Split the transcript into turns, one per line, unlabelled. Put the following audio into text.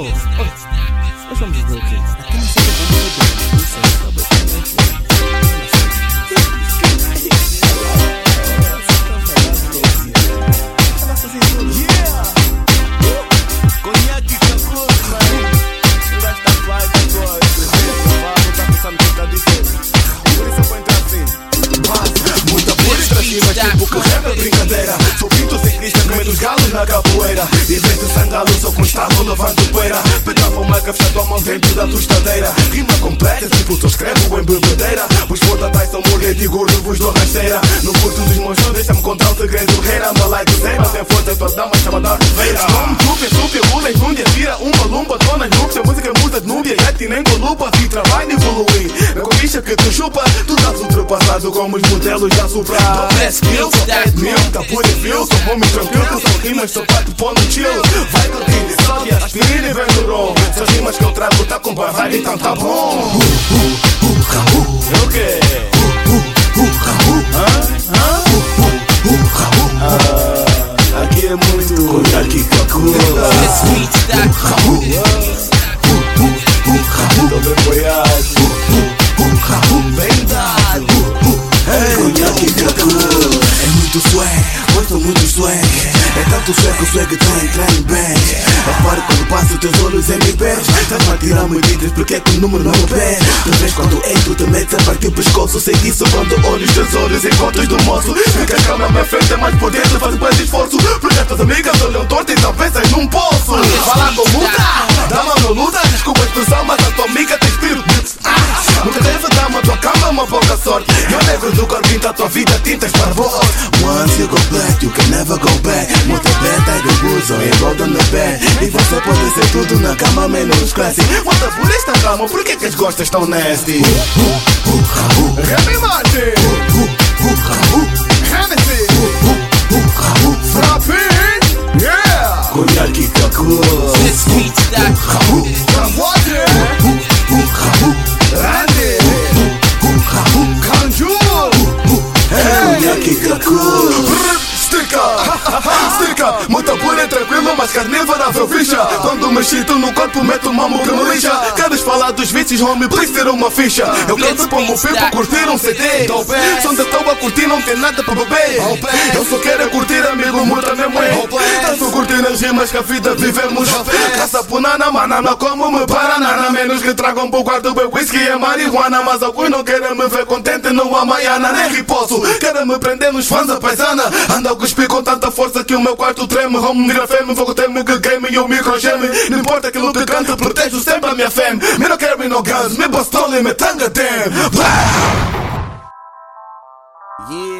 Oh, oh, nós somos os Brooklyn. Aqui não sei o que é que eu sei,
Conhaque os galos na capoeira. E dentro sangalo, sou com estalo, levando poeira. Pegava uma café, mão dentro da tostadeira. Rima completa, tipo, só escrevo em bebedeira. Os foda Tyson, mulher de gordo, vos dou rasteira. No curto dos shows, deixa-me contar o segredo. Reira, malai do zero, tem força, tua dama chama da Oliveira. Como chupa, chupa, rula, núndia, vira uma lumba, dona núpcia, música muda de núbia. E a ti nem colupa, vi trabalho evoluir. Na conquista que tu chupa, tu estás ultrapassado como os modelos já suprar.
Best skills,
é mil, tá por fio, sou homem tranquilo, são rimas, sou pato, pô no chill. Vai curtir, sobe, aspirina e vem do rom. Essas rimas que eu trago tá com barrado, então tá bom. É o quê? Ah, aqui é muito.
É swag que o swag tá a entrar em bag Repare quando passo teus olhos em mim pés. Estás a tirar medidas porque é que o número não me pede Tu vês quando entro te metes a partir o pescoço. Sei disso quando olho os teus olhos em contas do moço. Ficas calma à minha frente é mais poder de fazer mais esforço. Porque as tuas amigas olham torto e então pensas num poço. Com muda, dá uma luta Desculpa a expressão mas a tua amiga tem negro do corpinho da tua vida tintas para vós Once you go black you can never go back Muita beta e do buzo e gold on the bed E você pode ser tudo na cama menos classy
Volta por esta calma, por que que as gostas tão nasty? Remy Martin Hennessy mas carnívora veu ficha. Quando me chito no corpo, meto mamo que me lixa. Queres falar dos vícios, homie, please ter uma ficha. Eu canto para o meu filho curtir um CD. Só onde estou a curtir, não tem nada para beber. Eu só quero curtir, amigo, muda mesmo é. As rimas que a vida vivemos. Caça punana, manana, como me paranana. Menos que tragam pro quarto bem whisky e marihuana. Mas alguns não querem me ver contente no Amaiana. Nem riposo, querem me prender nos fãs da paisana. Anda a cuspir com tanta força que o meu quarto treme. Home grafeme, fogo teme que queime e o micro geme. Não importa aquilo que canta, protejo sempre a minha fé. Me não carry no guns, me pistola e me tanga damn.
Yeah.